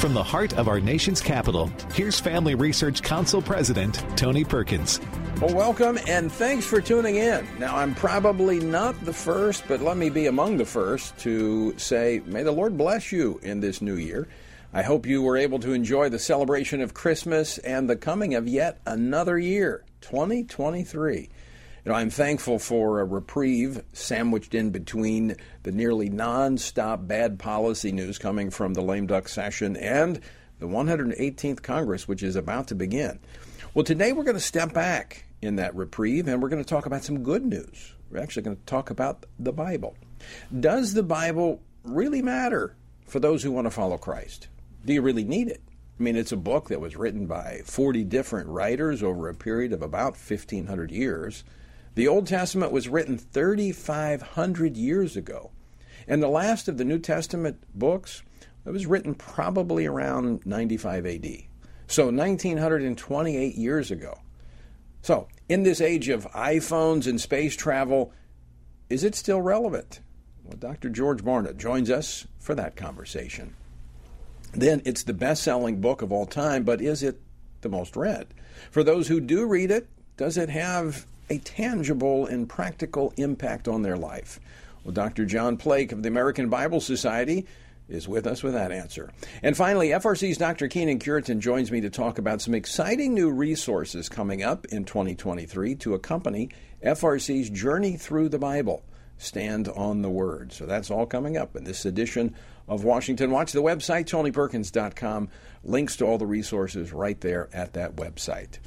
From the heart of our nation's capital, here's Family Research Council President Tony Perkins. Well, welcome and thanks for tuning in. Now, I'm probably not the first, but let me be among the first to say, may the Lord bless you in this new year. I hope you were able to enjoy the celebration of Christmas and the coming of yet another year, 2023. Know, I'm thankful for a reprieve sandwiched in between the nearly nonstop bad policy news coming from the lame duck session and the 118th Congress, which is about to begin. Well, today we're going to step back in that reprieve and we're going to talk about some good news. We're actually going to talk about the Bible. Does the Bible really matter for those who want to follow Christ? Do you really need it? I mean, it's a book that was written by 40 different writers over a period of about 1,500 years. The Old Testament was written 3,500 years ago. And the last of the New Testament books it was written probably around 95 AD. So 1928 years ago. So, in this age of iPhones and space travel, is it still relevant? Well, Dr. George Barna joins us for that conversation. Then it's the best selling book of all time, but is it the most read? For those who do read it, does it have a tangible and practical impact on their life? Well, Dr. John Plake of the American Bible Society is with us with that answer. And finally, FRC's Dr. Kenyn Cureton joins me to talk about some exciting new resources coming up in 2023 to accompany FRC's journey through the Bible. Stand on the Word. So that's all coming up in this edition of Washington Watch. The website, tonyperkins.com. Links to all the resources right there at that website.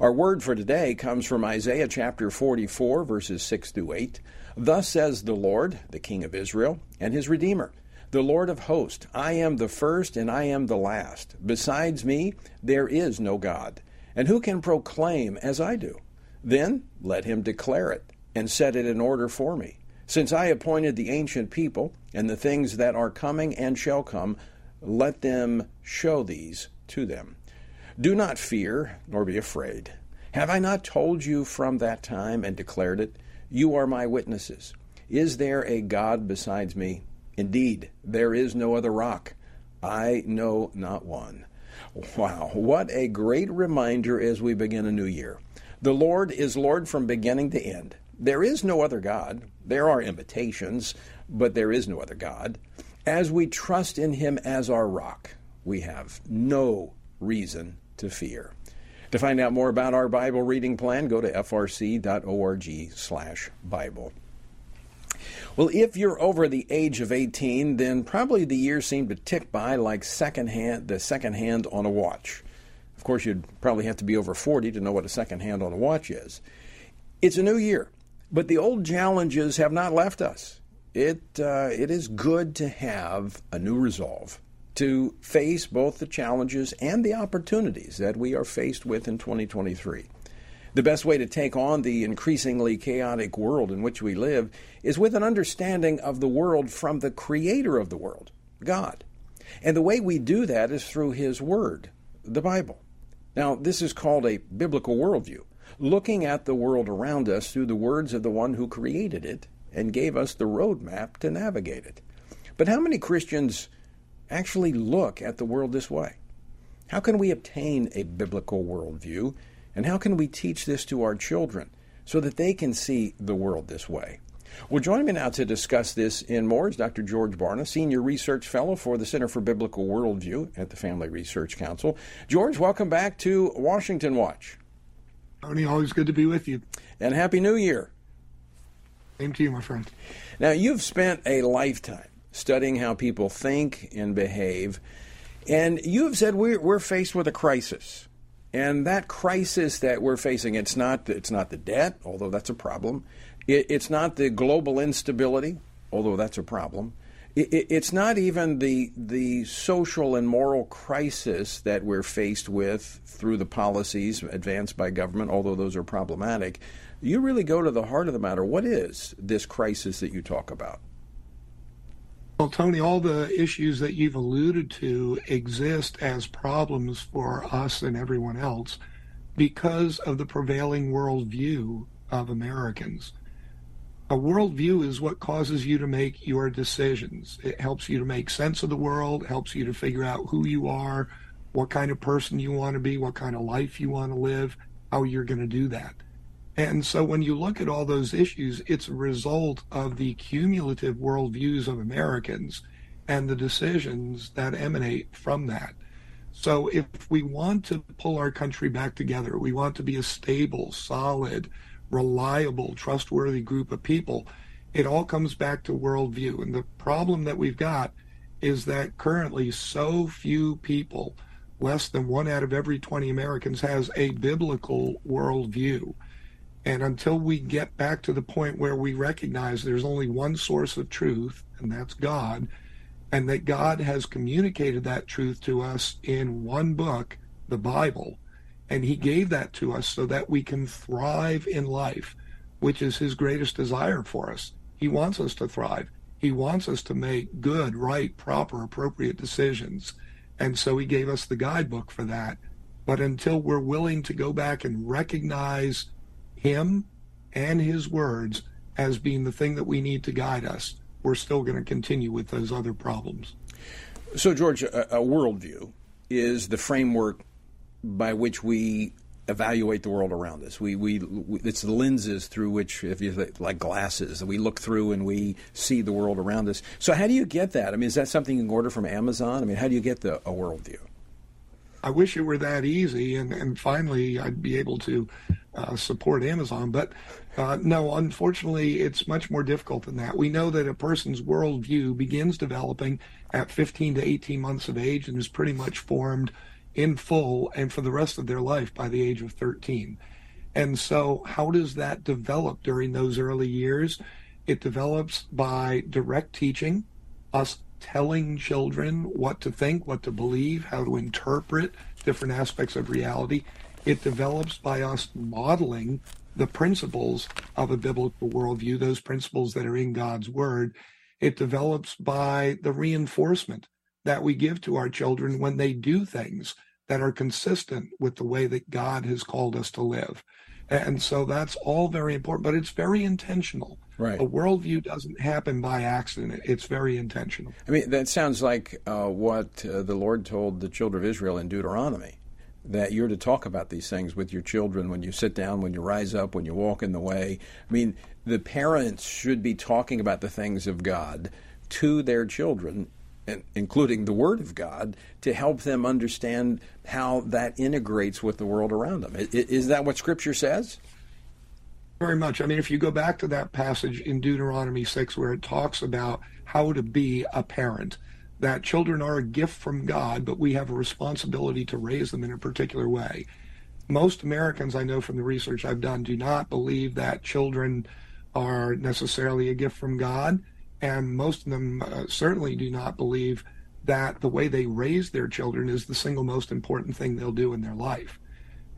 Our word for today comes from Isaiah chapter 44, verses 6 through 8. Thus says the Lord, the King of Israel, and his Redeemer, the Lord of hosts I am the first and I am the last. Besides me, there is no God. And who can proclaim as I do? Then let him declare it and set it in order for me. Since I appointed the ancient people and the things that are coming and shall come, let them show these to them. Do not fear, nor be afraid. Have I not told you from that time and declared it? You are my witnesses. Is there a God besides me? Indeed, there is no other rock. I know not one. Wow, what a great reminder as we begin a new year. The Lord is Lord from beginning to end. There is no other God. There are imitations, but there is no other God. As we trust in Him as our rock, we have no reason to fear. To find out more about our Bible reading plan, go to frc.org/bible. Well, if you're over the age of 18, then probably the years seem to tick by like second hand, the second hand on a watch. Of course, you'd probably have to be over 40 to know what a second hand on a watch is. It's a new year, but the old challenges have not left us. It, uh, it is good to have a new resolve to face both the challenges and the opportunities that we are faced with in 2023. The best way to take on the increasingly chaotic world in which we live is with an understanding of the world from the creator of the world, God. And the way we do that is through His Word, the Bible. Now, this is called a biblical worldview, looking at the world around us through the words of the one who created it and gave us the roadmap to navigate it. But how many Christians actually look at the world this way? How can we obtain a biblical worldview? And how can we teach this to our children so that they can see the world this way? Well, joining me now to discuss this in more is Dr. George Barna, Senior Research Fellow for the Center for Biblical Worldview at the Family Research Council. George, welcome back to Washington Watch. Tony, always good to be with you. And Happy New Year. Same to you, my friend. Now, you've spent a lifetime studying how people think and behave. And you have said we're, we're faced with a crisis. And that crisis that we're facing, it's not, it's not the debt, although that's a problem. It, it's not the global instability, although that's a problem. It, it, it's not even the, the social and moral crisis that we're faced with through the policies advanced by government, although those are problematic. You really go to the heart of the matter. What is this crisis that you talk about? Well, Tony, all the issues that you've alluded to exist as problems for us and everyone else because of the prevailing worldview of Americans. A worldview is what causes you to make your decisions. It helps you to make sense of the world, helps you to figure out who you are, what kind of person you want to be, what kind of life you want to live, how you're going to do that. And so when you look at all those issues, it's a result of the cumulative worldviews of Americans and the decisions that emanate from that. So if we want to pull our country back together, we want to be a stable, solid, reliable, trustworthy group of people, it all comes back to worldview. And the problem that we've got is that currently so few people, less than one out of every 20 Americans, has a biblical worldview. And until we get back to the point where we recognize there's only one source of truth, and that's God, and that God has communicated that truth to us in one book, the Bible, and He gave that to us so that we can thrive in life, which is His greatest desire for us. He wants us to thrive. He wants us to make good, right, proper, appropriate decisions. And so He gave us the guidebook for that. But until we're willing to go back and recognize Him and His words as being the thing that we need to guide us, we're still going to continue with those other problems. So, George, a, a worldview is the framework by which we evaluate the world around us. We, we, we, it's the lenses through which, if you like glasses, that we look through and we see the world around us. So, how do you get that? I mean, is that something you can order from Amazon? I mean, how do you get the, a worldview? I wish it were that easy, and, and finally I'd be able to uh, support Amazon. But uh, no, unfortunately, it's much more difficult than that. We know that a person's worldview begins developing at 15 to 18 months of age and is pretty much formed in full and for the rest of their life by the age of 13. And so, how does that develop during those early years? It develops by direct teaching, us telling children what to think, what to believe, how to interpret different aspects of reality. It develops by us modeling the principles of a biblical worldview, those principles that are in God's word. It develops by the reinforcement that we give to our children when they do things that are consistent with the way that God has called us to live. And so that's all very important, but it's very intentional. Right. A worldview doesn't happen by accident. It's very intentional. I mean, that sounds like uh, what uh, the Lord told the children of Israel in Deuteronomy that you're to talk about these things with your children when you sit down, when you rise up, when you walk in the way. I mean, the parents should be talking about the things of God to their children including the Word of God, to help them understand how that integrates with the world around them. Is that what Scripture says? Very much. I mean, if you go back to that passage in Deuteronomy 6 where it talks about how to be a parent, that children are a gift from God, but we have a responsibility to raise them in a particular way. Most Americans, I know from the research I've done, do not believe that children are necessarily a gift from God and most of them uh, certainly do not believe that the way they raise their children is the single most important thing they'll do in their life.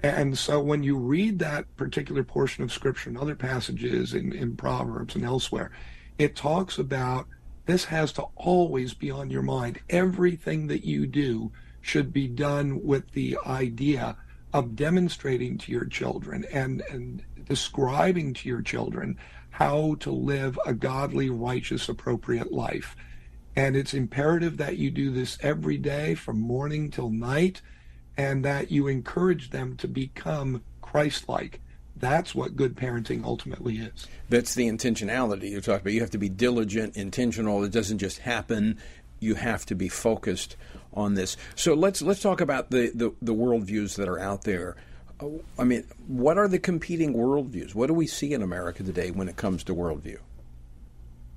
And so when you read that particular portion of scripture and other passages in, in Proverbs and elsewhere, it talks about this has to always be on your mind. Everything that you do should be done with the idea of demonstrating to your children and, and describing to your children how to live a godly, righteous, appropriate life. And it's imperative that you do this every day from morning till night and that you encourage them to become Christ like. That's what good parenting ultimately is. That's the intentionality you talk about. You have to be diligent, intentional. It doesn't just happen. You have to be focused on this. So let's let's talk about the, the, the worldviews that are out there. Oh, I mean, what are the competing worldviews? What do we see in America today when it comes to worldview?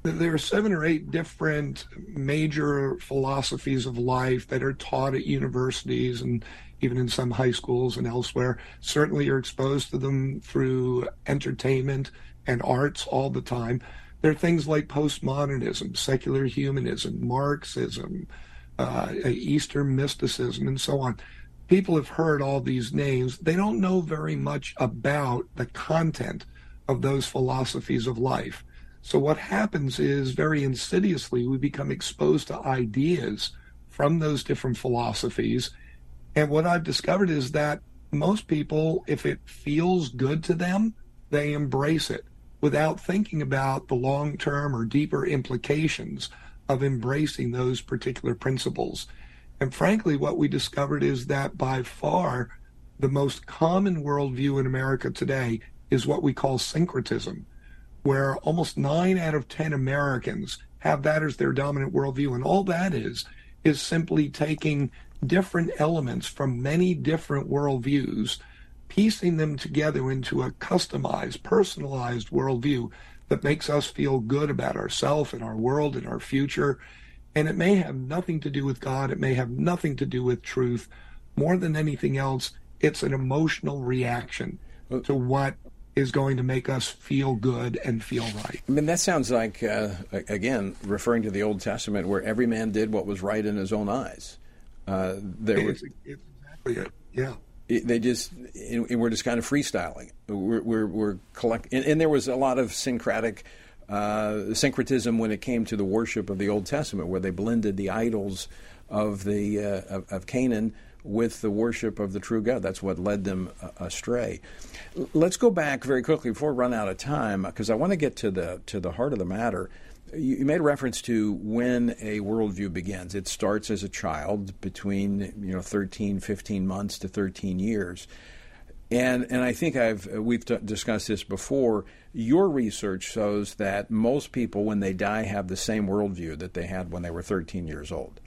There are seven or eight different major philosophies of life that are taught at universities and even in some high schools and elsewhere. Certainly, you're exposed to them through entertainment and arts all the time. There are things like postmodernism, secular humanism, Marxism, uh, Eastern mysticism, and so on people have heard all these names. They don't know very much about the content of those philosophies of life. So what happens is very insidiously we become exposed to ideas from those different philosophies. And what I've discovered is that most people, if it feels good to them, they embrace it without thinking about the long term or deeper implications of embracing those particular principles. And frankly, what we discovered is that by far the most common worldview in America today is what we call syncretism, where almost nine out of 10 Americans have that as their dominant worldview. And all that is, is simply taking different elements from many different worldviews, piecing them together into a customized, personalized worldview that makes us feel good about ourselves and our world and our future. And it may have nothing to do with God, it may have nothing to do with truth. More than anything else, it's an emotional reaction uh, to what is going to make us feel good and feel right. I mean, that sounds like, uh, again, referring to the Old Testament, where every man did what was right in his own eyes. Uh, there it's, was, it's exactly it. Yeah. It, they just and we're just kind of freestyling. We're we're, we're collect, and, and, there was a lot of syncretic uh, syncretism when it came to the worship of the Old Testament, where they blended the idols of the uh, of, of, Canaan with the worship of the true God. That's what led them uh, astray. Let's go back very quickly before we run out of time, because I want to get to the to the heart of the matter. You, you made reference to when a worldview begins. It starts as a child between you know 13, 15 months to 13 years. And and I think I've we've t- discussed this before. Your research shows that most people, when they die, have the same worldview that they had when they were 13 years old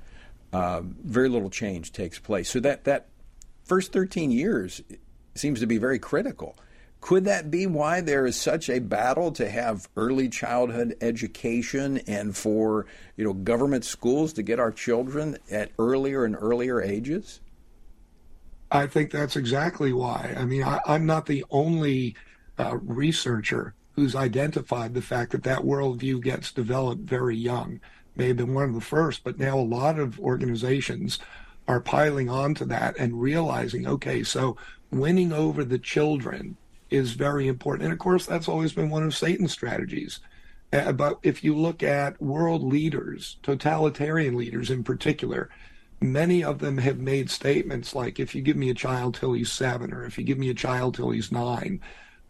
uh, very little change takes place. So that that first 13 years seems to be very critical. Could that be why there is such a battle to have early childhood education and for you know government schools to get our children at earlier and earlier ages? I think that's exactly why. I mean, I, am not the only uh, researcher who's identified the fact that that worldview gets developed very young may have been one of the first, but now a lot of organizations are piling onto that and realizing, okay, so winning over the children is very important. And of course, that's always been one of Satan's strategies. Uh, but if you look at world leaders, totalitarian leaders in particular, many of them have made statements like, if you give me a child till he's seven, or if you give me a child till he's nine,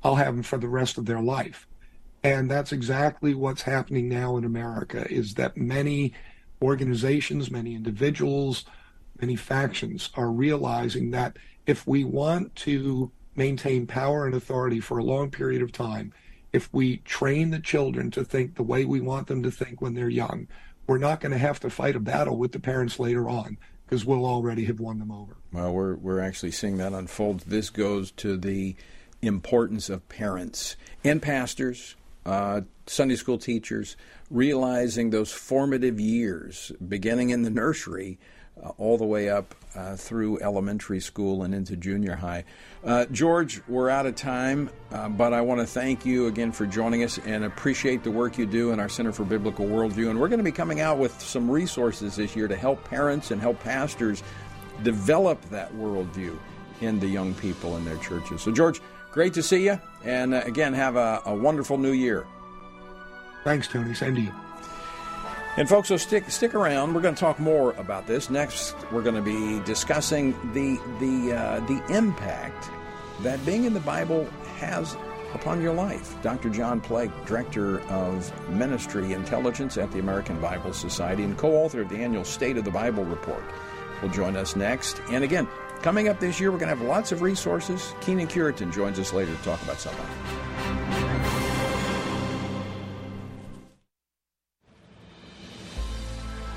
I'll have him for the rest of their life. And that's exactly what's happening now in America is that many organizations, many individuals, many factions are realizing that if we want to maintain power and authority for a long period of time, if we train the children to think the way we want them to think when they're young, we're not going to have to fight a battle with the parents later on because we'll already have won them over. Well, we're we're actually seeing that unfold. This goes to the importance of parents and pastors uh, Sunday school teachers, realizing those formative years, beginning in the nursery, uh, all the way up uh, through elementary school and into junior high. Uh, George, we're out of time, uh, but I want to thank you again for joining us and appreciate the work you do in our Center for Biblical Worldview. And we're going to be coming out with some resources this year to help parents and help pastors develop that worldview in the young people in their churches. So, George, Great to see you. And uh, again, have a, a, wonderful new year. Thanks, Tony. Same to you. And folks, so stick stick around. We're going to talk more about this next. We're going to be discussing the the uh, the impact that being in the Bible has upon your life. Dr. John Plake, Director of Ministry Intelligence at the American Bible Society and co-author of the annual State of the Bible report, will join us next. And again, Coming up this year, we're going to have lots of resources. Kenyn Cureton joins us later to talk about something.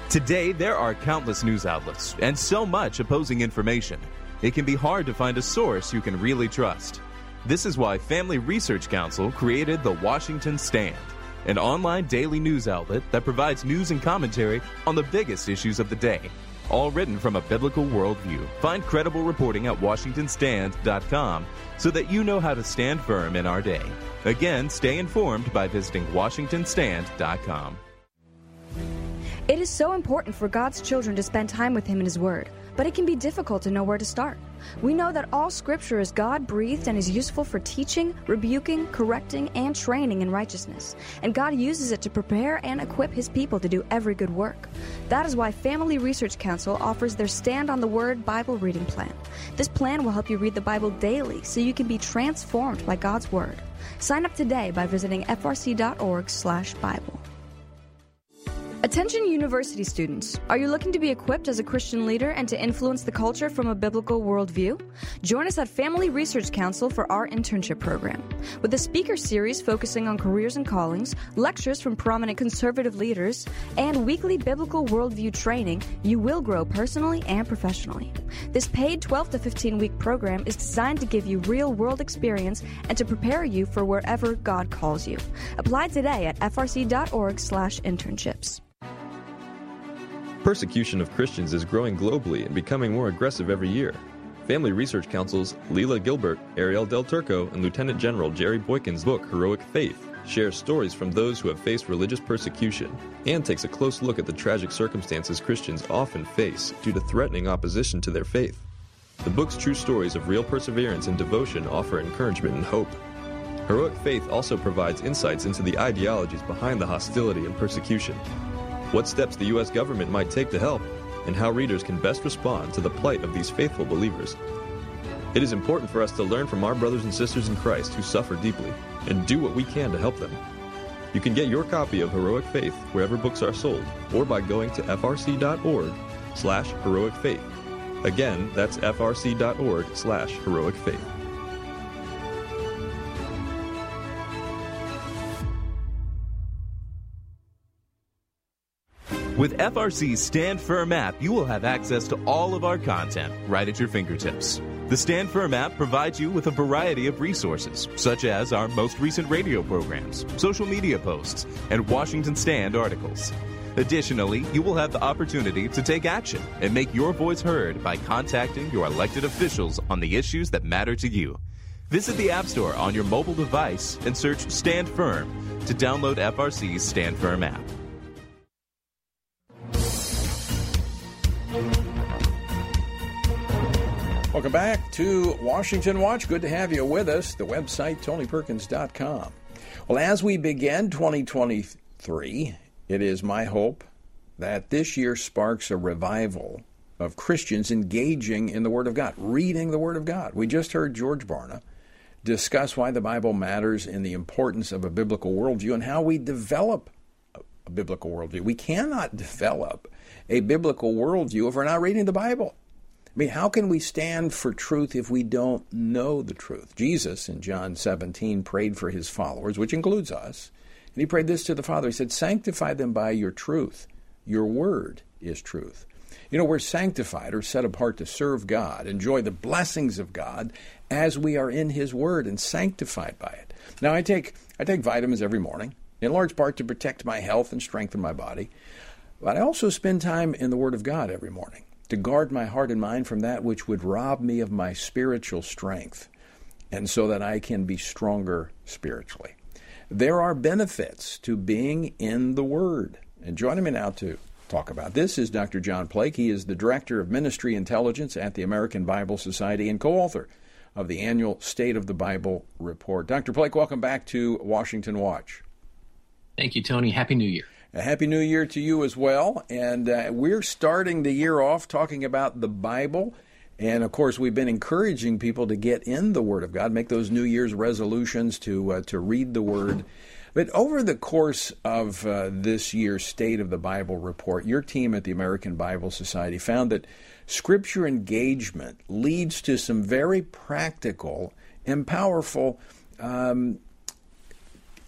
Today, there are countless news outlets and so much opposing information. It can be hard to find a source you can really trust. This is why Family Research Council created the Washington Stand, an online daily news outlet that provides news and commentary on the biggest issues of the day all written from a biblical worldview. Find credible reporting at WashingtonStand.com so that you know how to stand firm in our day. Again, stay informed by visiting WashingtonStand.com. It is so important for God's children to spend time with Him in His Word but it can be difficult to know where to start. We know that all Scripture is God breathed and is useful for teaching, rebuking, correcting, and training in righteousness. And God uses it to prepare and equip His people to do every good work. That is why Family Research Council offers their Stand on the Word Bible reading plan. This plan will help you read the Bible daily so you can be transformed by God's Word. Sign up today by visiting frc.org/bible. Attention university students. Are you looking to be equipped as a Christian leader and to influence the culture from a biblical worldview? Join us at Family Research Council for our internship program. With a speaker series focusing on careers and callings, lectures from prominent conservative leaders, and weekly biblical worldview training, you will grow personally and professionally. This paid 12 to 15 week program is designed to give you real world experience and to prepare you for wherever God calls you. Apply today at frc.org/internships. Persecution of Christians is growing globally and becoming more aggressive every year. Family Research Council's Lela Gilbert, Arielle Del Turco, and Lieutenant General Jerry Boykin's book, Heroic Faith, shares stories from those who have faced religious persecution and takes a close look at the tragic circumstances Christians often face due to threatening opposition to their faith. The book's true stories of real perseverance and devotion offer encouragement and hope. Heroic Faith also provides insights into the ideologies behind the hostility and persecution what steps the U.S. government might take to help, and how readers can best respond to the plight of these faithful believers. It is important for us to learn from our brothers and sisters in Christ who suffer deeply and do what we can to help them. You can get your copy of Heroic Faith wherever books are sold or by going to frc.org slash heroic faith. Again, that's frc.org slash heroic faith. With FRC's Stand Firm app, you will have access to all of our content right at your fingertips. The Stand Firm app provides you with a variety of resources, such as our most recent radio programs, social media posts, and Washington Stand articles. Additionally, you will have the opportunity to take action and make your voice heard by contacting your elected officials on the issues that matter to you. Visit the App Store on your mobile device and search Stand Firm to download FRC's Stand Firm app. Welcome back to Washington Watch. Good to have you with us. The website, tonyperkins.com. Well, as we begin 2023, it is my hope that this year sparks a revival of Christians engaging in the Word of God, reading the Word of God. We just heard George Barna discuss why the Bible matters and the importance of a biblical worldview and how we develop a biblical worldview. We cannot develop a biblical worldview if we're not reading the Bible. I mean, how can we stand for truth if we don't know the truth? Jesus in John 17 prayed for his followers, which includes us. And he prayed this to the Father. He said, Sanctify them by your truth. Your word is truth. You know, we're sanctified or set apart to serve God, enjoy the blessings of God as we are in his word and sanctified by it. Now I take I take vitamins every morning, in large part to protect my health and strengthen my body. But I also spend time in the word of God every morning to guard my heart and mind from that which would rob me of my spiritual strength, and so that I can be stronger spiritually. There are benefits to being in the Word. And joining me now to talk about this is Dr. John Plake. He is the Director of Ministry Intelligence at the American Bible Society and co author of the annual State of the Bible report. Dr. Plake, welcome back to Washington Watch. Thank you, Tony. Happy New Year. A happy New Year to you as well. And uh, we're starting the year off talking about the Bible. And of course, we've been encouraging people to get in the Word of God, make those New Year's resolutions to uh, to read the Word. But over the course of uh, this year's State of the Bible report, your team at the American Bible Society found that Scripture engagement leads to some very practical and powerful um,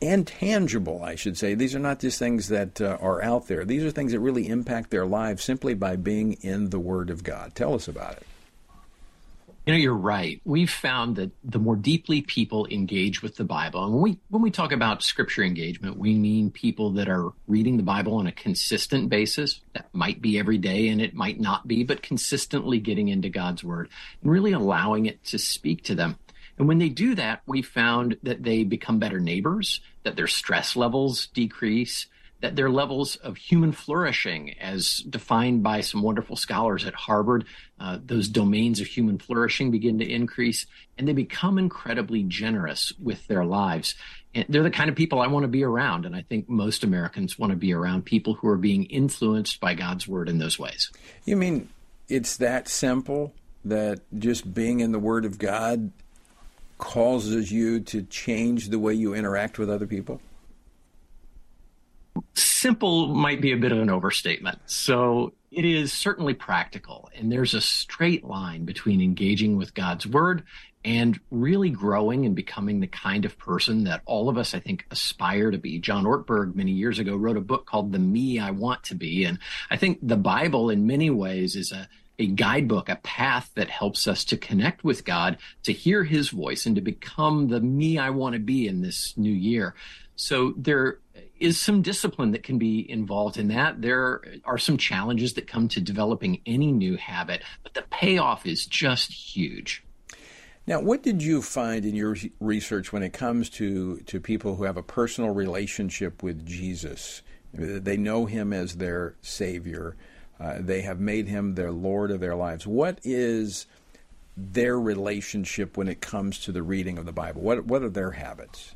and tangible, I should say. These are not just things that uh, are out there. These are things that really impact their lives simply by being in the Word of God. Tell us about it. You know, you're right. We've found that the more deeply people engage with the Bible, and when we when we talk about scripture engagement, we mean people that are reading the Bible on a consistent basis. That might be every day, and it might not be, but consistently getting into God's Word and really allowing it to speak to them. And when they do that, we found that they become better neighbors, that their stress levels decrease, that their levels of human flourishing, as defined by some wonderful scholars at Harvard, uh, those domains of human flourishing begin to increase, and they become incredibly generous with their lives. And they're the kind of people I want to be around, and I think most Americans want to be around people who are being influenced by God's word in those ways. You mean it's that simple that just being in the Word of God causes you to change the way you interact with other people? Simple might be a bit of an overstatement. So it is certainly practical, and there's a straight line between engaging with God's word and really growing and becoming the kind of person that all of us, I think, aspire to be. John Ortberg, many years ago, wrote a book called The Me I Want to Be. And I think the Bible, in many ways, is a a guidebook, a path that helps us to connect with God, to hear his voice, and to become the me I want to be in this new year. So there is some discipline that can be involved in that. There are some challenges that come to developing any new habit, but the payoff is just huge. Now, what did you find in your research when it comes to, to people who have a personal relationship with Jesus? They know him as their Savior. Uh, they have made him their Lord of their lives. What is their relationship when it comes to the reading of the Bible? What, what are their habits?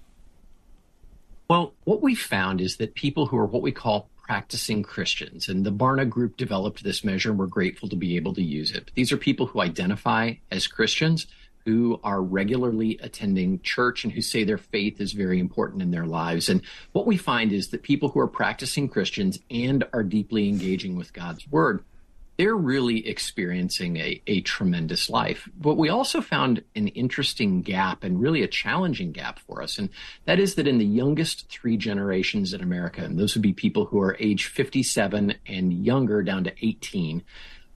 Well, what we found is that people who are what we call practicing Christians, and the Barna Group developed this measure, and we're grateful to be able to use it. These are people who identify as Christians, who are regularly attending church and who say their faith is very important in their lives. And what we find is that people who are practicing Christians and are deeply engaging with God's word, they're really experiencing a, a tremendous life. But we also found an interesting gap and really a challenging gap for us. And that is that in the youngest three generations in America, and those would be people who are age 57 and younger down to 18,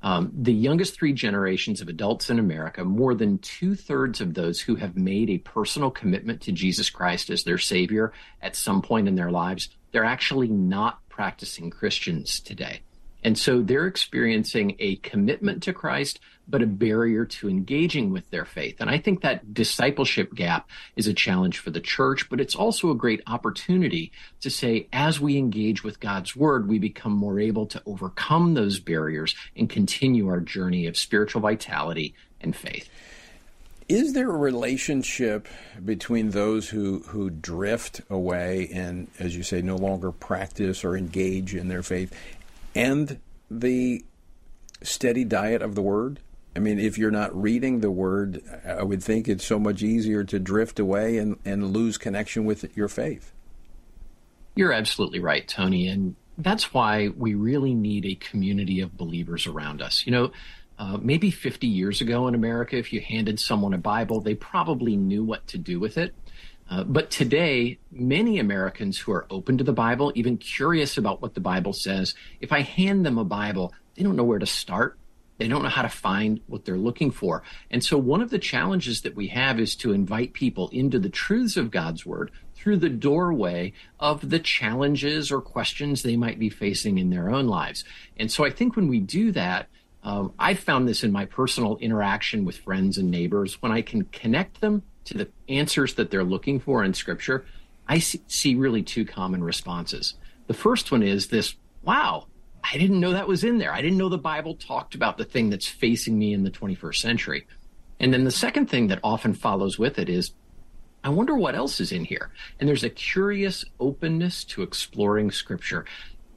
um, the youngest three generations of adults in America, more than two thirds of those who have made a personal commitment to Jesus Christ as their Savior at some point in their lives, they're actually not practicing Christians today. And so they're experiencing a commitment to Christ, but a barrier to engaging with their faith. And I think that discipleship gap is a challenge for the church, but it's also a great opportunity to say, as we engage with God's word, we become more able to overcome those barriers and continue our journey of spiritual vitality and faith. Is there a relationship between those who, who drift away and, as you say, no longer practice or engage in their faith and the steady diet of the Word? I mean, if you're not reading the Word, I would think it's so much easier to drift away and, and lose connection with your faith. You're absolutely right, Tony. And that's why we really need a community of believers around us. You know, uh, maybe 50 years ago in America, if you handed someone a Bible, they probably knew what to do with it. Uh, but today, many Americans who are open to the Bible, even curious about what the Bible says, if I hand them a Bible, they don't know where to start. They don't know how to find what they're looking for. And so, one of the challenges that we have is to invite people into the truths of God's Word through the doorway of the challenges or questions they might be facing in their own lives. And so, I think when we do that, um, I've found this in my personal interaction with friends and neighbors when I can connect them to the answers that they're looking for in scripture, I see really two common responses. The first one is this wow, I didn't know that was in there. I didn't know the Bible talked about the thing that's facing me in the 21st century. And then the second thing that often follows with it is, I wonder what else is in here. And there's a curious openness to exploring scripture.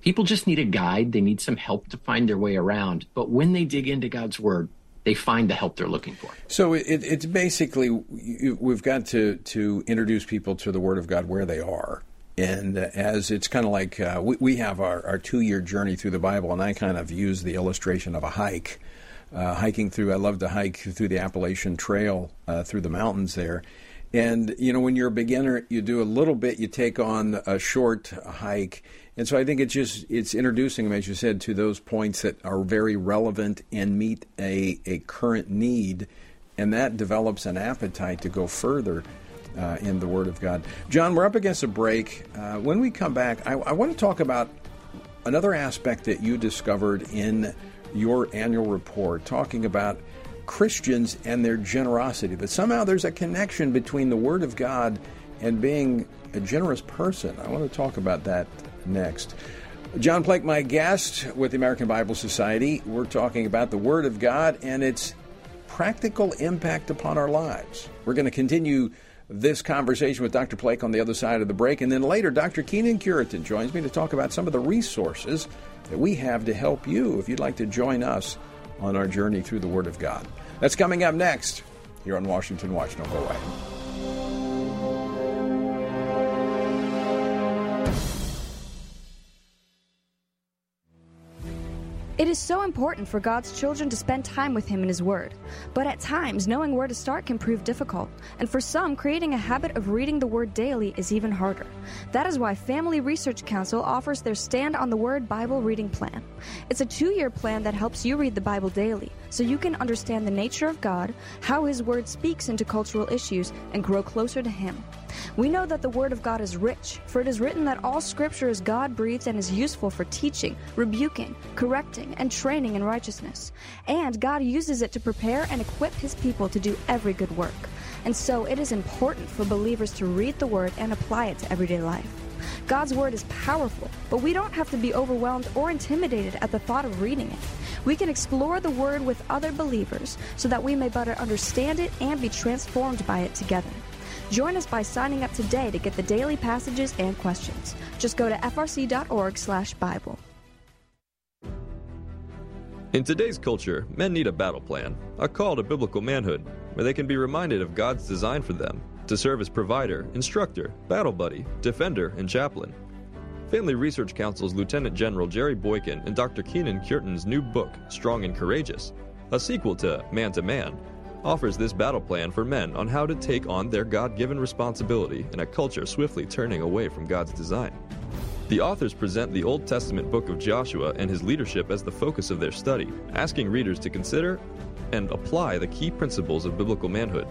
People just need a guide. They need some help to find their way around. But when they dig into God's word, they find the help they're looking for. So it, it's basically we've got to to introduce people to the Word of God where they are. And as it's kind of like uh, we, we, have our, our two year journey through the Bible, and I kind of use the illustration of a hike. Uh, hiking through, I love to hike through the Appalachian Trail uh, through the mountains there. And, you know, when you're a beginner, you do a little bit, you take on a short hike, and so I think it's just it's introducing them, as you said, to those points that are very relevant and meet a, a current need, and that develops an appetite to go further uh, in the Word of God. John, we're up against a break. Uh, when we come back, I, I want to talk about another aspect that you discovered in your annual report, talking about Christians and their generosity. But somehow there's a connection between the Word of God and being a generous person. I want to talk about that next. John Plake, my guest with the American Bible Society. We're talking about the Word of God and its practical impact upon our lives. We're going to continue this conversation with Dr. Plake on the other side of the break. And then later, Dr. Kenyn Cureton joins me to talk about some of the resources that we have to help you if you'd like to join us on our journey through the Word of God. That's coming up next here on Washington Watch. Don't go away. It is so important for God's children to spend time with Him in His Word. But at times, knowing where to start can prove difficult. And for some, creating a habit of reading the Word daily is even harder. That is why Family Research Council offers their Stand on the Word Bible reading plan. It's a two year plan that helps you read the Bible daily so you can understand the nature of God, how His Word speaks into cultural issues, and grow closer to Him. We know that the Word of God is rich, for it is written that all Scripture is God breathed and is useful for teaching, rebuking, correcting, and training in righteousness. And God uses it to prepare and equip His people to do every good work. And so it is important for believers to read the Word and apply it to everyday life. God's Word is powerful, but we don't have to be overwhelmed or intimidated at the thought of reading it. We can explore the Word with other believers so that we may better understand it and be transformed by it together. Join us by signing up today to get the daily passages and questions. Just go to frc.org/bible. In today's culture, men need a battle plan, a call to biblical manhood, where they can be reminded of God's design for them to serve as provider, instructor, battle buddy, defender, and chaplain. Family Research Council's Lieutenant General Jerry Boykin and Dr. Kenyn Cureton's new book, Strong and Courageous, a sequel to Man to Man, offers this battle plan for men on how to take on their God given responsibility in a culture swiftly turning away from God's design. The authors present the Old Testament book of Joshua and his leadership as the focus of their study, asking readers to consider and apply the key principles of biblical manhood.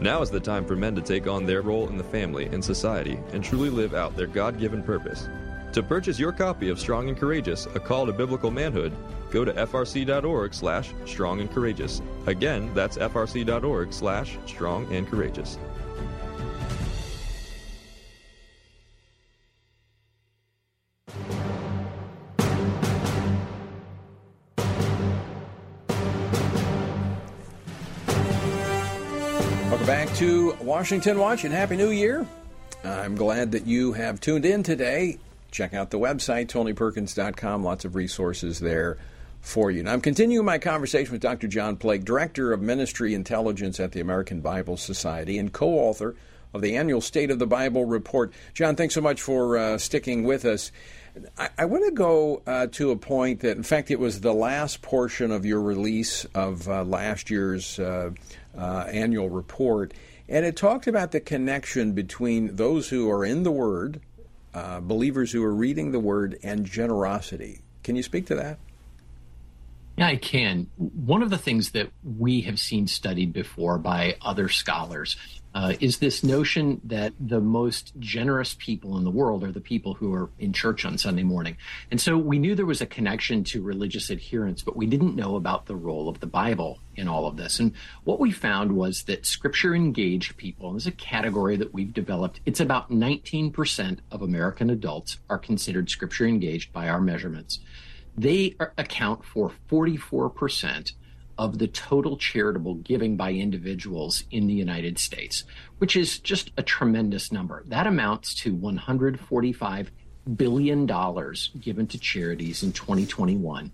Now is the time for men to take on their role in the family and society and truly live out their God given purpose. To purchase your copy of Strong and Courageous, A Call to Biblical Manhood, go to frc.org slash strong and courageous. Again, that's frc.org slash strong and courageous. Welcome back to Washington Watch and Happy New Year. I'm glad that you have tuned in today. Check out the website, tonyperkins.com. Lots of resources there for you. Now, I'm continuing my conversation with Dr. John Plake, Director of Ministry Intelligence at the American Bible Society and co author of the annual State of the Bible report. John, thanks so much for uh, sticking with us. I, I want to go uh, to a point that, in fact, it was the last portion of your release of uh, last year's uh, uh, annual report, and it talked about the connection between those who are in the Word, uh, believers who are reading the Word, and generosity. Can you speak to that? Yeah, I can. One of the things that we have seen studied before by other scholars uh, is this notion that the most generous people in the world are the people who are in church on Sunday morning. And so we knew there was a connection to religious adherence, but we didn't know about the role of the Bible in all of this. And what we found was that scripture engaged people, and this is a category that we've developed, it's about 19% of American adults are considered scripture engaged by our measurements. They are, account for 44% of the total charitable giving by individuals in the United States, which is just a tremendous number. That amounts to 145 billion dollars given to charities in 2021.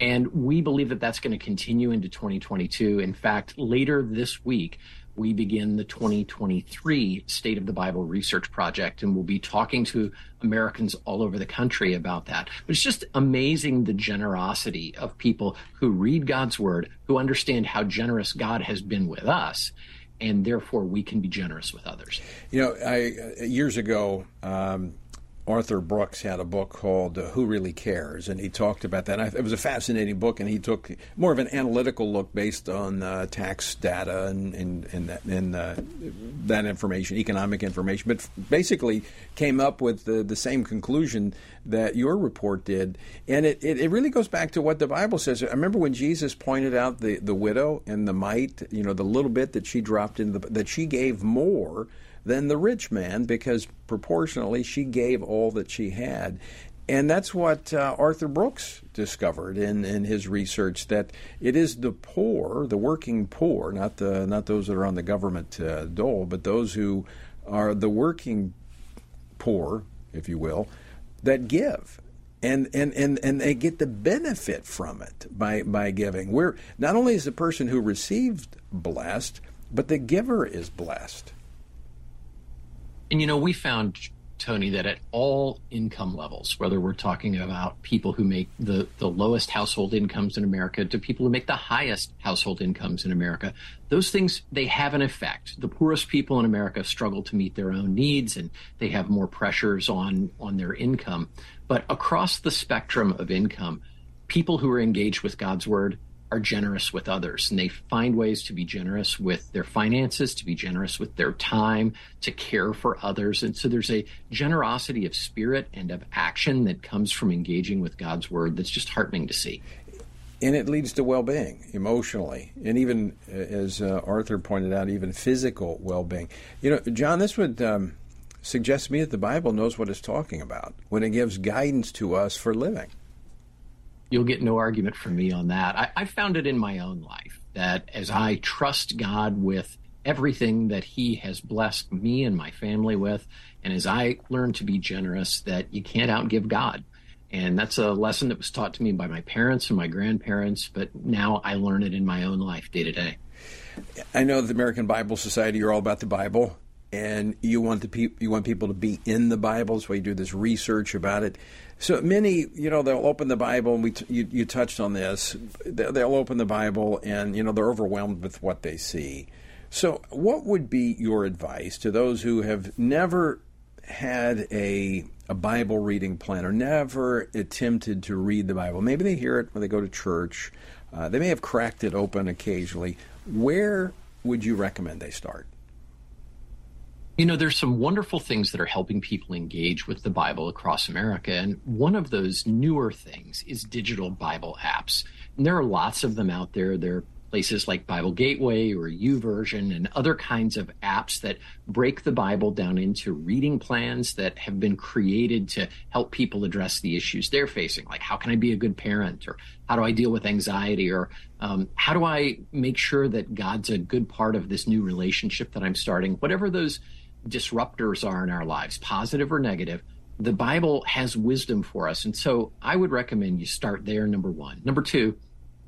And we believe that that's going to continue into 2022. In fact, later this week, we begin the 2023 State of the Bible Research Project, and we'll be talking to Americans all over the country about that. But it's just amazing the generosity of people who read God's Word, who understand how generous God has been with us, and therefore we can be generous with others. You know, I years ago. Um, Arthur Brooks had a book called uh, Who Really Cares, and he talked about that. It was a fascinating book, and he took more of an analytical look based on uh, tax data and, and, and, that, and uh, that information, economic information, but basically came up with the, the same conclusion that your report did. And it, it, it, really goes back to what the Bible says. I remember when Jesus pointed out the, the widow and the mite, you know, the little bit that she dropped in the, that she gave more than the rich man because proportionally she gave all that she had. And that's what uh, Arthur Brooks discovered in, in his research that it is the poor, the working poor, not the not those that are on the government uh, dole, but those who are the working poor, if you will, that give. And, and, and, and they get the benefit from it by, by giving. We're, not only is the person who received blessed, but the giver is blessed. And you know, we found Tony, that at all income levels, whether we're talking about people who make the, the lowest household incomes in America to people who make the highest household incomes in America, those things, they have an effect. The poorest people in America struggle to meet their own needs and they have more pressures on, on their income. But across the spectrum of income, people who are engaged with God's word, are generous with others and they find ways to be generous with their finances, to be generous with their time, to care for others. And so there's a generosity of spirit and of action that comes from engaging with God's word that's just heartening to see. And it leads to well being emotionally, and even, uh, as uh, Arthur pointed out, even physical well being. You know, John, this would um, suggest to me that the Bible knows what it's talking about when it gives guidance to us for living you'll get no argument from me on that. I, I found it in my own life that as I trust God with everything that He has blessed me and my family with, and as I learn to be generous, that you can't outgive God. And that's a lesson that was taught to me by my parents and my grandparents, but now I learn it in my own life day to day. I know the American Bible Society, you're all about the Bible, and you want the pe- you want people to be in the Bible. So you do this research about it. So many, you know, they'll open the Bible, and we t- you, you touched on this. They'll open the Bible, and you know they're overwhelmed with what they see. So, what would be your advice to those who have never had a a Bible reading plan or never attempted to read the Bible? Maybe they hear it when they go to church. Uh, they may have cracked it open occasionally. Where would you recommend they start? You know, there's some wonderful things that are helping people engage with the Bible across America. And one of those newer things is digital Bible apps. And there are lots of them out there. There are places like Bible Gateway or YouVersion and other kinds of apps that break the Bible down into reading plans that have been created to help people address the issues they're facing. Like, how can I be a good parent? Or how do I deal with anxiety? Or um, how do I make sure that God's a good part of this new relationship that I'm starting? Whatever those disruptors are in our lives, positive or negative, the Bible has wisdom for us. And so I would recommend you start there, number one. Number two,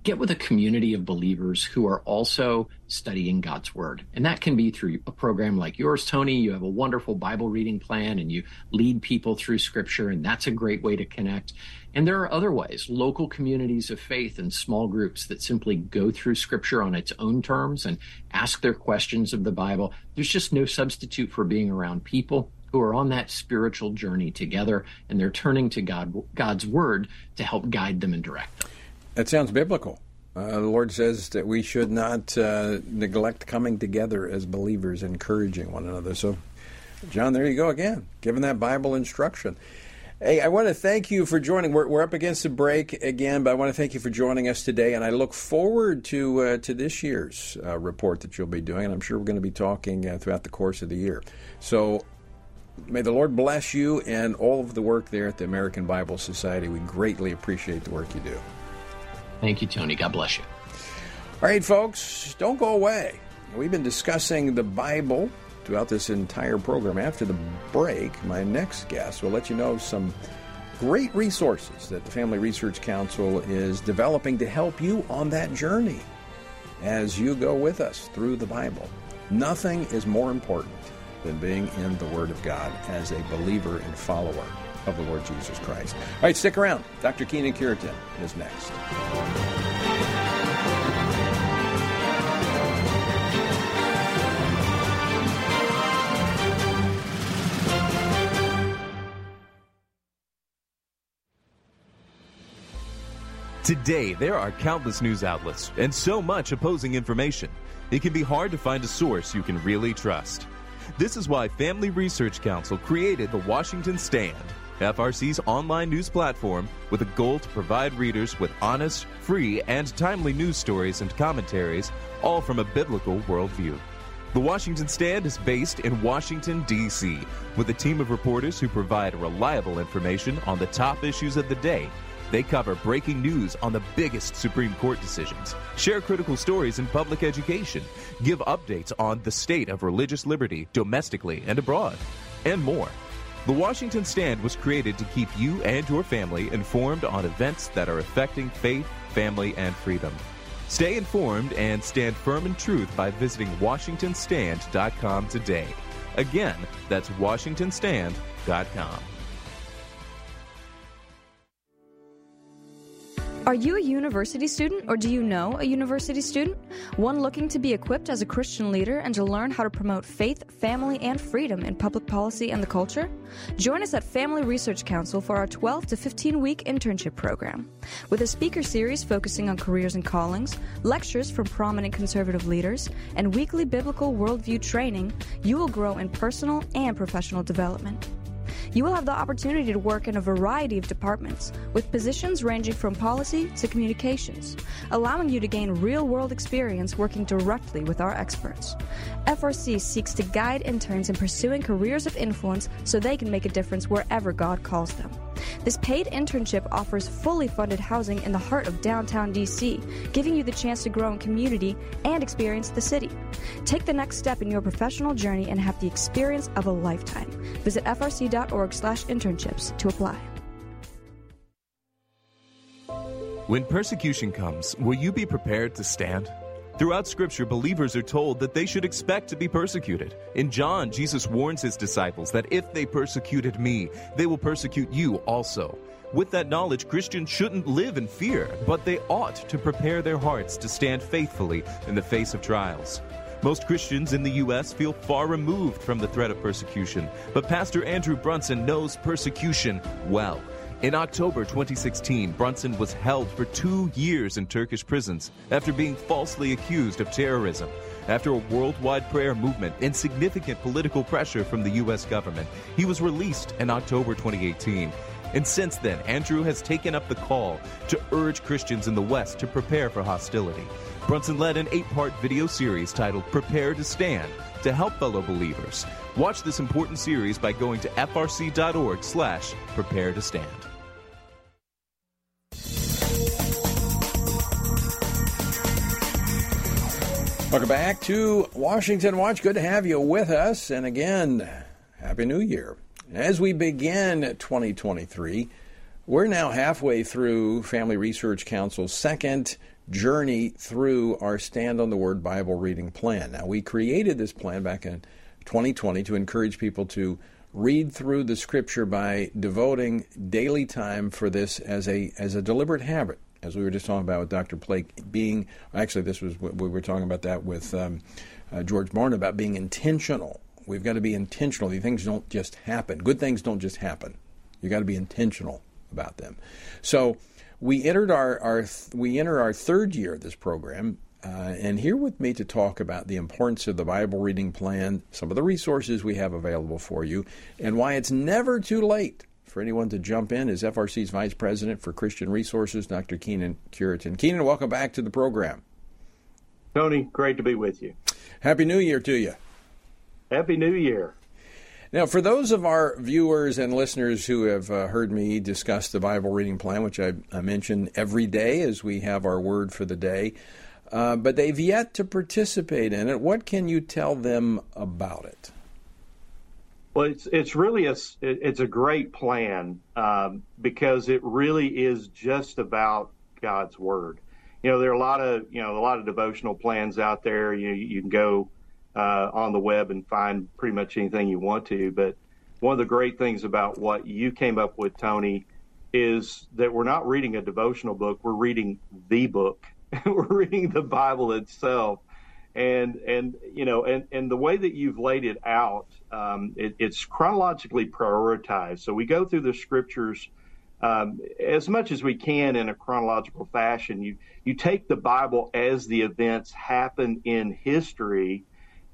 get with a community of believers who are also studying God's Word. And that can be through a program like yours, Tony. You have a wonderful Bible reading plan and you lead people through Scripture, and that's a great way to connect. And there are other ways, local communities of faith and small groups that simply go through scripture on its own terms and ask their questions of the Bible. There's just no substitute for being around people who are on that spiritual journey together and they're turning to God, God's word to help guide them and direct them. That sounds biblical. Uh, the Lord says that we should not uh, neglect coming together as believers, encouraging one another. So, John, there you go again, giving that Bible instruction. Hey, I want to thank you for joining. We're, we're up against the break again, but I want to thank you for joining us today, and I look forward to uh, to this year's uh, report that you'll be doing, and I'm sure we're going to be talking uh, throughout the course of the year. So, may the Lord bless you and all of the work there at the American Bible Society. We greatly appreciate the work you do. Thank you, Tony. God bless you. All right, folks, don't go away. We've been discussing the Bible throughout this entire program. After the break, my next guest will let you know some great resources that the Family Research Council is developing to help you on that journey as you go with us through the Bible. Nothing is more important than being in the Word of God as a believer and follower of the Lord Jesus Christ. All right, stick around. Dr. Kenyn Cureton is next. Today, there are countless news outlets and so much opposing information. It can be hard to find a source you can really trust. This is why Family Research Council created the Washington Stand, FRC's online news platform with a goal to provide readers with honest, free, and timely news stories and commentaries, all from a biblical worldview. The Washington Stand is based in Washington, D.C., with a team of reporters who provide reliable information on the top issues of the day they cover breaking news on the biggest Supreme Court decisions, share critical stories in public education, give updates on the state of religious liberty domestically and abroad, and more. The Washington Stand was created to keep you and your family informed on events that are affecting faith, family, and freedom. Stay informed and stand firm in truth by visiting WashingtonStand.com today. Again, that's WashingtonStand.com. Are you a university student or do you know a university student? One looking to be equipped as a Christian leader and to learn how to promote faith, family, and freedom in public policy and the culture? Join us at Family Research Council for our 12 to 15 week internship program. With a speaker series focusing on careers and callings, lectures from prominent conservative leaders, and weekly biblical worldview training, you will grow in personal and professional development. You will have the opportunity to work in a variety of departments, with positions ranging from policy to communications, allowing you to gain real world experience working directly with our experts. FRC seeks to guide interns in pursuing careers of influence so they can make a difference wherever God calls them. This paid internship offers fully funded housing in the heart of downtown DC, giving you the chance to grow in community and experience the city. Take the next step in your professional journey and have the experience of a lifetime. Visit frc.org/internships to apply. When persecution comes, will you be prepared to stand? Throughout Scripture, believers are told that they should expect to be persecuted. In John, Jesus warns his disciples that if they persecuted me, they will persecute you also. With that knowledge, Christians shouldn't live in fear, but they ought to prepare their hearts to stand faithfully in the face of trials. Most Christians in the U.S. feel far removed from the threat of persecution, but Pastor Andrew Brunson knows persecution well. In October 2016, Brunson was held for two years in Turkish prisons after being falsely accused of terrorism. After a worldwide prayer movement and significant political pressure from the U.S. government, he was released in October 2018. And since then, Andrew has taken up the call to urge Christians in the West to prepare for hostility. Brunson led an eight part video series titled Prepare to Stand to help fellow believers. Watch this important series by going to frc.org slash prepare to stand. Welcome back to Washington Watch. Good to have you with us. And again, Happy New Year. As we begin 2023, we're now halfway through Family Research Council's second journey through our Stand on the Word Bible reading plan. Now, we created this plan back in 2020 to encourage people to read through the scripture by devoting daily time for this as a as a deliberate habit as we were just talking about with Dr. Plake being actually this was we were talking about that with um, uh, George Barna about being intentional. We've got to be intentional. These things don't just happen. Good things don't just happen. You got to be intentional about them. So we entered our, our we enter our third year of this program. Uh, and here with me to talk about the importance of the Bible reading plan, some of the resources we have available for you, and why it's never too late for anyone to jump in is FRC's Vice President for Christian Resources, Dr. Kenyn Cureton. Kenyn, welcome back to the program. Tony, great to be with you. Happy New Year to you. Happy New Year. Now, for those of our viewers and listeners who have uh, heard me discuss the Bible reading plan, which I, I mention every day as we have our word for the day, uh, but they've yet to participate in it, what can you tell them about it? Well, it's it's really a it's a great plan um, because it really is just about God's word. You know, there are a lot of you know a lot of devotional plans out there. You you can go uh, on the web and find pretty much anything you want to. But one of the great things about what you came up with, Tony, is that we're not reading a devotional book. We're reading the book. we're reading the Bible itself and and you know and and the way that you've laid it out um, it, it's chronologically prioritized so we go through the scriptures um, as much as we can in a chronological fashion you you take the bible as the events happen in history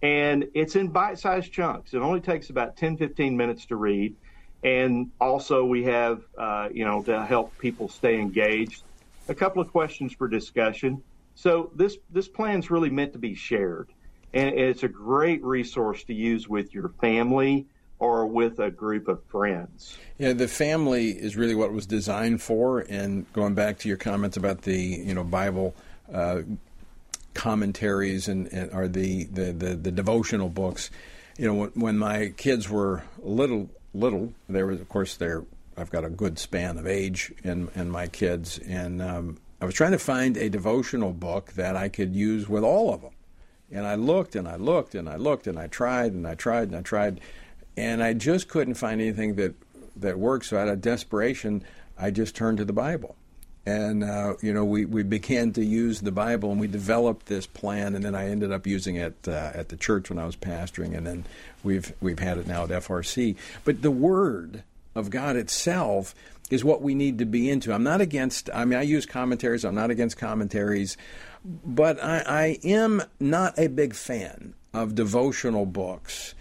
and it's in bite-sized chunks it only takes about 10 15 minutes to read and also we have uh, you know to help people stay engaged a couple of questions for discussion so this this plan is really meant to be shared, and it's a great resource to use with your family or with a group of friends. Yeah, the family is really what was designed for. And going back to your comments about the you know Bible. Uh, commentaries and, and are the, the, the, the, devotional books. You know, when, when my kids were little, little, there was, of course, there. I've got a good span of age in in my kids, and um, I was trying to find a devotional book that I could use with all of them. And I looked and I looked and I looked and I tried and I tried and I tried. and I just couldn't find anything that that worked. So out of desperation, I just turned to the Bible. And uh, you know, we, we began to use the Bible, and we developed this plan. And then I ended up using it uh, at the church when I was pastoring, and then we've we've had it now at FRC. But the Word of God itself is what we need to be into. I'm not against. I mean, I use commentaries. I'm not against commentaries, but I, I am not a big fan of devotional books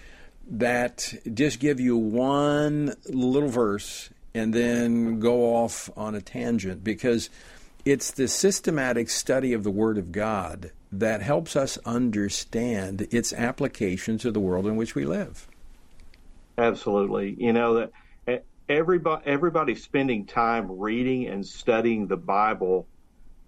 that just give you one little verse and then go off on a tangent because it's the systematic study of the Word of God that helps us understand its application to the world in which we live. Absolutely. You know that everybody everybody spending time reading and studying the Bible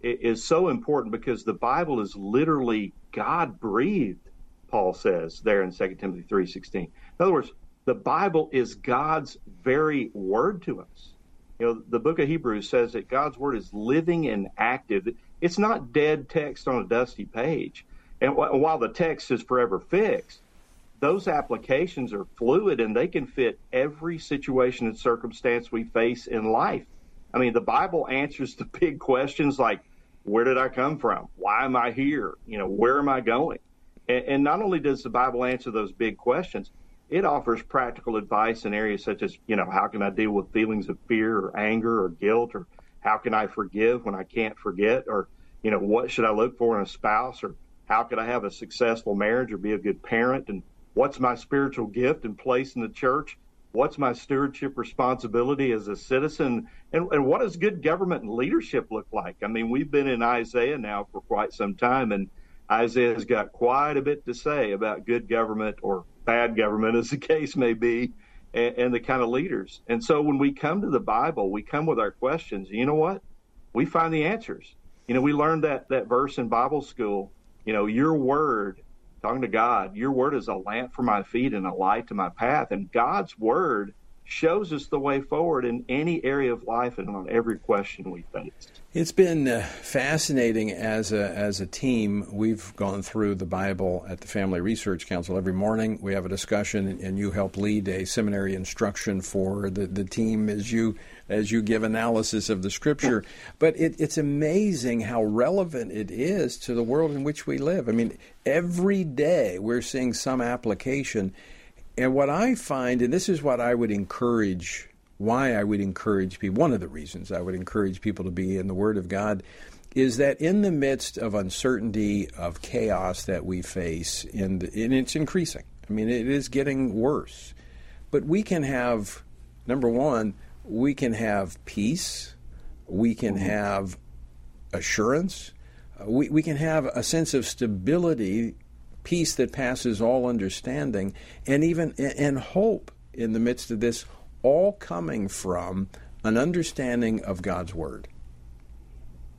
is so important because the Bible is literally God breathed. Paul says there in 2 Timothy 3:16. In other words, the Bible is God's very word to us. You know, the book of Hebrews says that God's word is living and active. It's not dead text on a dusty page. And while the text is forever fixed, those applications are fluid and they can fit every situation and circumstance we face in life. I mean, the Bible answers the big questions like, where did I come from? Why am I here? You know, where am I going? And, and not only does the Bible answer those big questions, it offers practical advice in areas such as, you know, how can I deal with feelings of fear or anger or guilt or how can I forgive when I can't forget or, you know, what should I look for in a spouse or how could I have a successful marriage or be a good parent and what's my spiritual gift and place in the church? What's my stewardship responsibility as a citizen? And, and what does good government and leadership look like? I mean, we've been in Isaiah now for quite some time and Isaiah's got quite a bit to say about good government or bad government, as the case may be, and, and the kind of leaders. And so when we come to the Bible, we come with our questions. You know what? We find the answers. You know, we learned that that verse in Bible school. You know, your word, talking to God, your word is a lamp for my feet and a light to my path. And God's word shows us the way forward in any area of life and on every question we face. It's been uh, fascinating as a, as a team. We've gone through the Bible at the Family Research Council every morning. We have a discussion, and you help lead a seminary instruction for the, the team as you as you give analysis of the Scripture. But it, it's amazing how relevant it is to the world in which we live. I mean, every day we're seeing some application. And what I find, and this is what I would encourage why I would encourage people, one of the reasons I would encourage people to be in the Word of God is that in the midst of uncertainty, of chaos that we face, and, and it's increasing, I mean, it is getting worse, but we can have, number one, we can have peace, we can mm-hmm. have assurance, we, we can have a sense of stability, peace that passes all understanding, and even and hope in the midst of this all coming from an understanding of God's Word.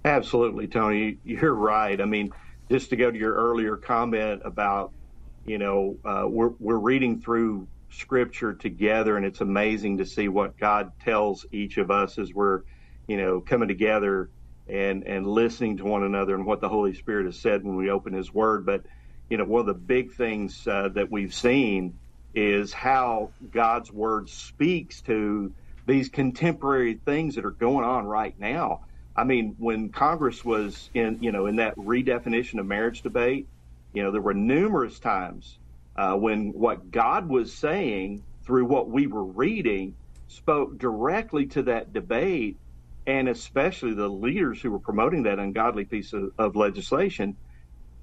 Absolutely, Tony. You're right. I mean, just to go to your earlier comment about, you know, uh, we're, we're reading through Scripture together, and it's amazing to see what God tells each of us as we're, you know, coming together and and listening to one another and what the Holy Spirit has said when we open His Word. But you know, one of the big things uh, that we've seen is how God's word speaks to these contemporary things that are going on right now. I mean, when Congress was in, you know, in that redefinition of marriage debate, you know, there were numerous times uh, when what God was saying through what we were reading spoke directly to that debate, and especially the leaders who were promoting that ungodly piece of, of legislation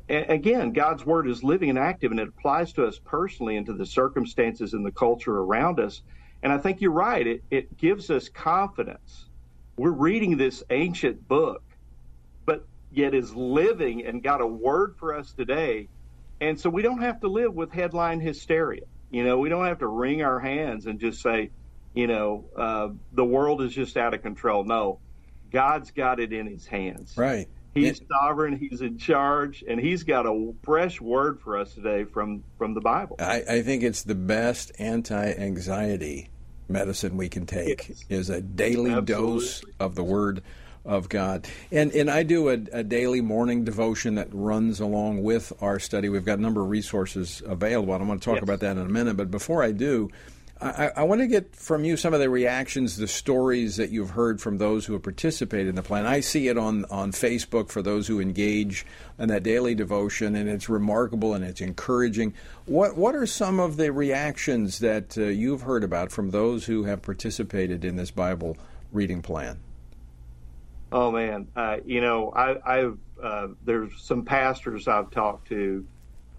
again, God's word is living and active, and it applies to us personally and to the circumstances and the culture around us. And I think you're right. It, it gives us confidence. We're reading this ancient book, but yet is living and got a word for us today. And so we don't have to live with headline hysteria. You know, we don't have to wring our hands and just say, you know, uh, the world is just out of control. No, God's got it in his hands. Right. He's sovereign. He's in charge, and he's got a fresh word for us today from from the Bible. I, I think it's the best anti-anxiety medicine we can take yes. is a daily Absolutely. dose of the Word of God. And and I do a, a, daily morning devotion that runs along with our study. We've got a number of resources available. I'm going to talk yes. about that in a minute. But before I do, I, I, want to get from you some of the reactions, the stories that you've heard from those who have participated in the plan. I see it on, on Facebook for those who engage in that daily devotion, and it's remarkable and it's encouraging. What what are some of the reactions that uh, you've heard about from those who have participated in this Bible reading plan? Oh man, uh, you know, I, have uh, there's some pastors I've talked to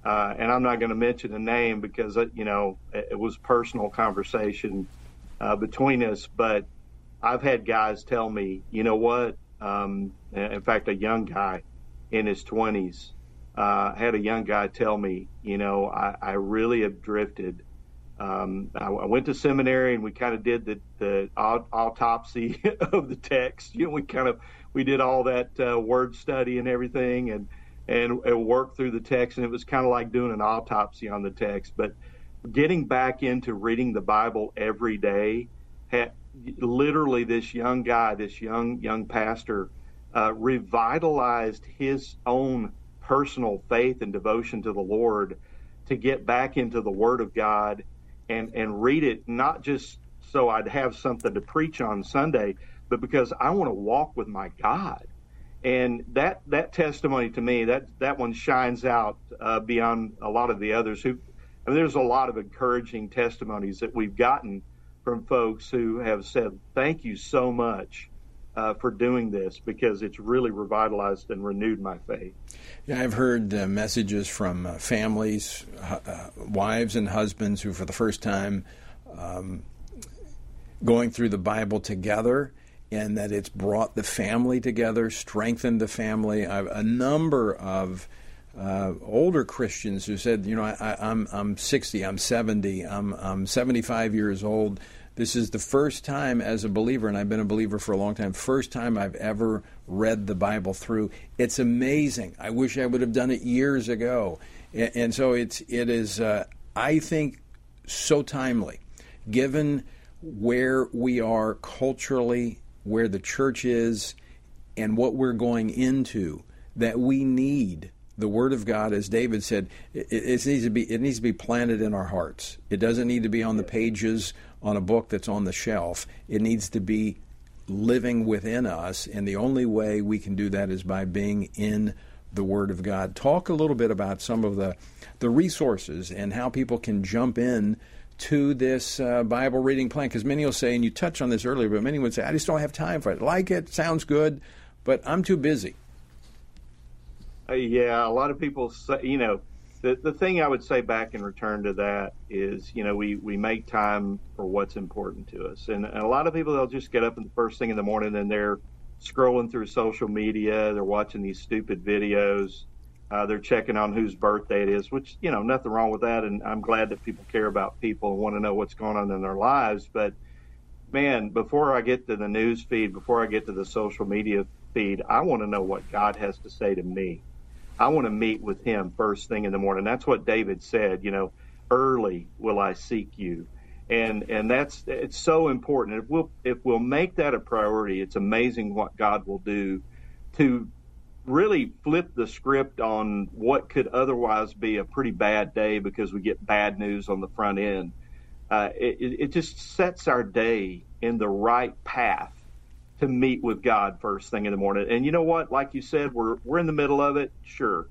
uh, and I'm not going to mention a name because uh, you know it was personal conversation uh, between us. But I've had guys tell me, you know what? Um, in fact, a young guy in his 20s uh, had a young guy tell me, you know, I, I really have drifted. Um, I, I, went to seminary and we kind of did the, the autopsy of the text. You know, we kind of we did all that uh, word study and everything, and and, and work through the text. And it was kind of like doing an autopsy on the text. But getting back into reading the Bible every day, had, literally, this young guy, this young young pastor, uh, revitalized his own personal faith and devotion to the Lord to get back into the Word of God and and read it not just so I'd have something to preach on Sunday, but because I want to walk with my God and that that testimony to me that that one shines out uh, beyond a lot of the others who I mean, there's a lot of encouraging testimonies that we've gotten from folks who have said thank you so much uh, for doing this because it's really revitalized and renewed my faith. Yeah, I've heard uh, messages from uh, families, uh, wives and husbands who, for the first time, um, going through the Bible together and that it's brought the family together, strengthened the family. I've, a number of uh, older Christians who said, you know, I, am I'm, I'm 60, I'm 70, I'm, I'm 75 years old. This is the first time as a believer, and I've been a believer for a long time, first time I've ever read the Bible through. It's amazing. I wish I would have done it years ago. And, and so it's, it is, uh, I think, so timely, given where we are culturally where the church is and what we're going into that we need the word of God, as David said, it, it, needs to be it needs to be planted in our hearts. It doesn't need to be on the pages on a book that's on the shelf. It needs to be living within us, and the only way we can do that is by being in the Word of God. Talk a little bit about some of the the resources and how people can jump in to this uh, Bible reading plan? Because many will say, and you touched on this earlier, but many would say, I just don't have time for it. Like it, sounds good, but I'm too busy. Uh, yeah, a lot of people say, you know, the, the thing I would say back in return to that is, you know, we, we make time for what's important to us. And, and a lot of people, they'll just get up in the first thing in the morning and they're scrolling through social media, they're watching these stupid videos uh, they're checking on whose birthday it is, which you know nothing wrong with that, and I'm glad that people care about people and want to know what's going on in their lives. But man, before I get to the news feed, before I get to the social media feed, I want to know what God has to say to me. I want to meet with Him first thing in the morning. That's what David said. You know, early will I seek you, and and that's it's so important. If we'll if we'll make that a priority, it's amazing what God will do to really flip the script on what could otherwise be a pretty bad day because we get bad news on the front end. Uh, it, it just sets our day in the right path to meet with God first thing in the morning. And you know what? Like you said, we're we're in the middle of it, sure.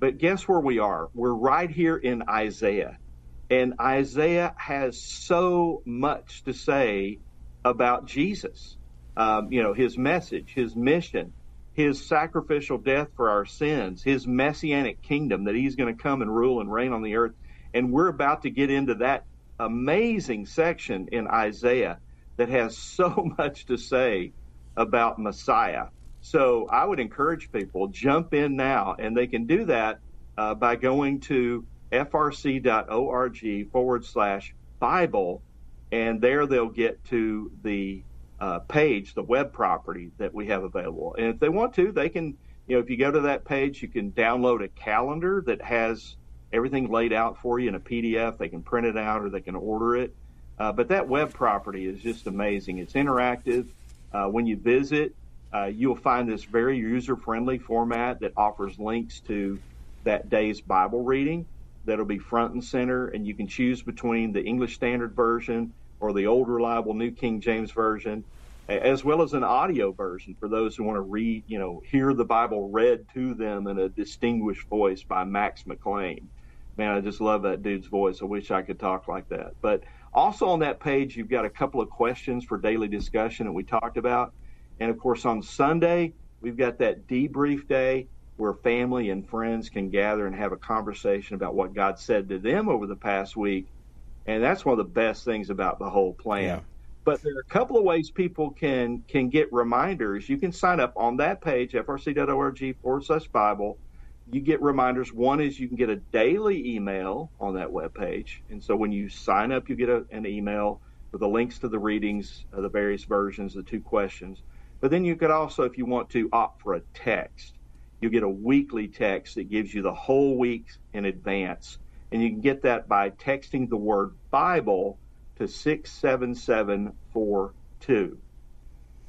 But guess where we are? We're right here in Isaiah. And Isaiah has so much to say about Jesus. Um, you know, his message, his mission, his sacrificial death for our sins, his messianic kingdom that he's going to come and rule and reign on the earth. And we're about to get into that amazing section in Isaiah that has so much to say about Messiah. So I would encourage people jump in now, and they can do that uh, by going to frc.org forward slash Bible, and there they'll get to the uh, page, the web property that we have available. And if they want to, they can, you know, if you go to that page, you can download a calendar that has everything laid out for you in a PDF. They can print it out or they can order it. Uh, but that web property is just amazing. It's interactive. Uh, when you visit, uh, you'll find this very user friendly format that offers links to that day's Bible reading that'll be front and center, and you can choose between the English Standard Version or the old reliable New King James Version, as well as an audio version for those who want to read, you know, hear the Bible read to them in a distinguished voice by Max McLean. Man, I just love that dude's voice. I wish I could talk like that. But also on that page, you've got a couple of questions for daily discussion that we talked about. And of course, on Sunday, we've got that debrief day where family and friends can gather and have a conversation about what God said to them over the past week. And that's one of the best things about the whole plan. Yeah. But there are a couple of ways people can can get reminders. You can sign up on that page, frc.org forward slash Bible. You get reminders. One is you can get a daily email on that web page. And so when you sign up, you get a, an email with the links to the readings, the various versions, the two questions. But then you could also, if you want to, opt for a text. You get a weekly text that gives you the whole week in advance. And you can get that by texting the word Bible to 67742.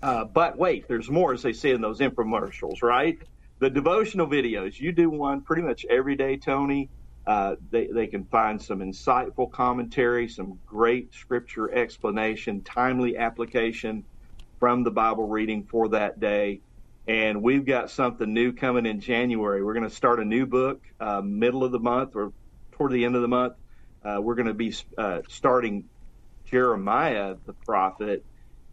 Uh, but wait, there's more, as they say in those infomercials, right? The devotional videos, you do one pretty much every day, Tony. Uh, they, they can find some insightful commentary, some great scripture explanation, timely application from the Bible reading for that day. And we've got something new coming in January. We're going to start a new book uh, middle of the month or toward the end of the month. Uh, we're going to be uh, starting Jeremiah the prophet,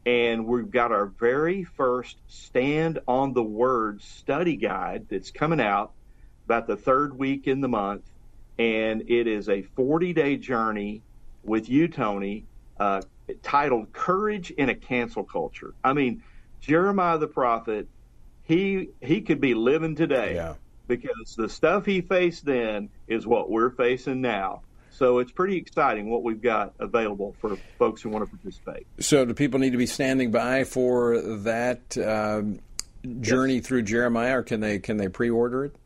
and we've got our very first Stand on the Word study guide that's coming out about the third week in the month. And it is a 40 day journey with you, Tony, uh, titled Courage in a Cancel Culture. I mean, Jeremiah the prophet, he he could be living today yeah. Because the stuff he faced then is what we're facing now. So it's pretty exciting what we've got available for folks who want to participate. So do people need to be standing by for that um, journey yes. through Jeremiah, or can they can they pre-order it?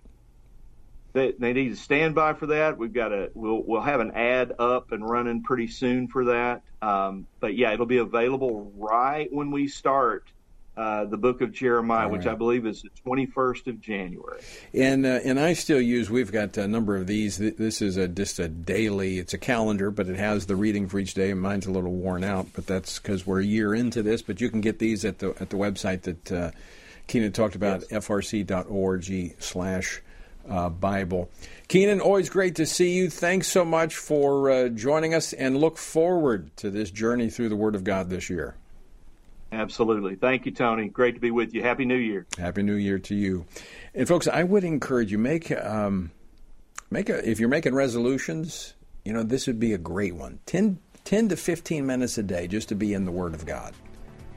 They, they need to stand by for that. We've got a we'll we'll have an ad up and running pretty soon for that. Um, but yeah, it'll be available right when we start uh, the book of Jeremiah, right. which I believe is the 21st of January. And uh, and I still use. We've got a number of these. This is a just a daily. It's a calendar, but it has the reading for each day. And mine's a little worn out, but that's because we're a year into this. But you can get these at the at the website that uh, Kenyn talked about, yes. frc.org/slash uh, Bible. Kenyn, always great to see you. Thanks so much for uh, joining us and look forward to this journey through the Word of God this year. Absolutely. Thank you, Tony. Great to be with you. Happy New Year. Happy New Year to you. And folks, I would encourage you make um, make a if you're making resolutions, you know, this would be a great one. 10, 10 to 15 minutes a day just to be in the Word of God.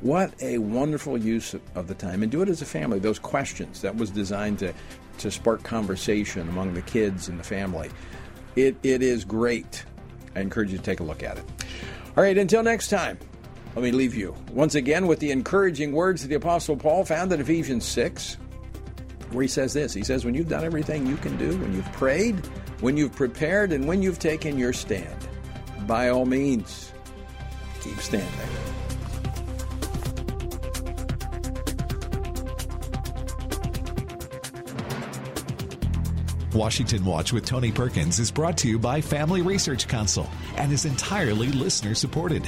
What a wonderful use of the time. And do it as a family. Those questions that was designed to to spark conversation among the kids and the family. It, it is great. I encourage you to take a look at it. All right, until next time, let me leave you once again with the encouraging words of the Apostle Paul found in Ephesians 6, where he says this He says, When you've done everything you can do, when you've prayed, when you've prepared, and when you've taken your stand, by all means, keep standing. Washington Watch with Tony Perkins is brought to you by Family Research Council and is entirely listener supported.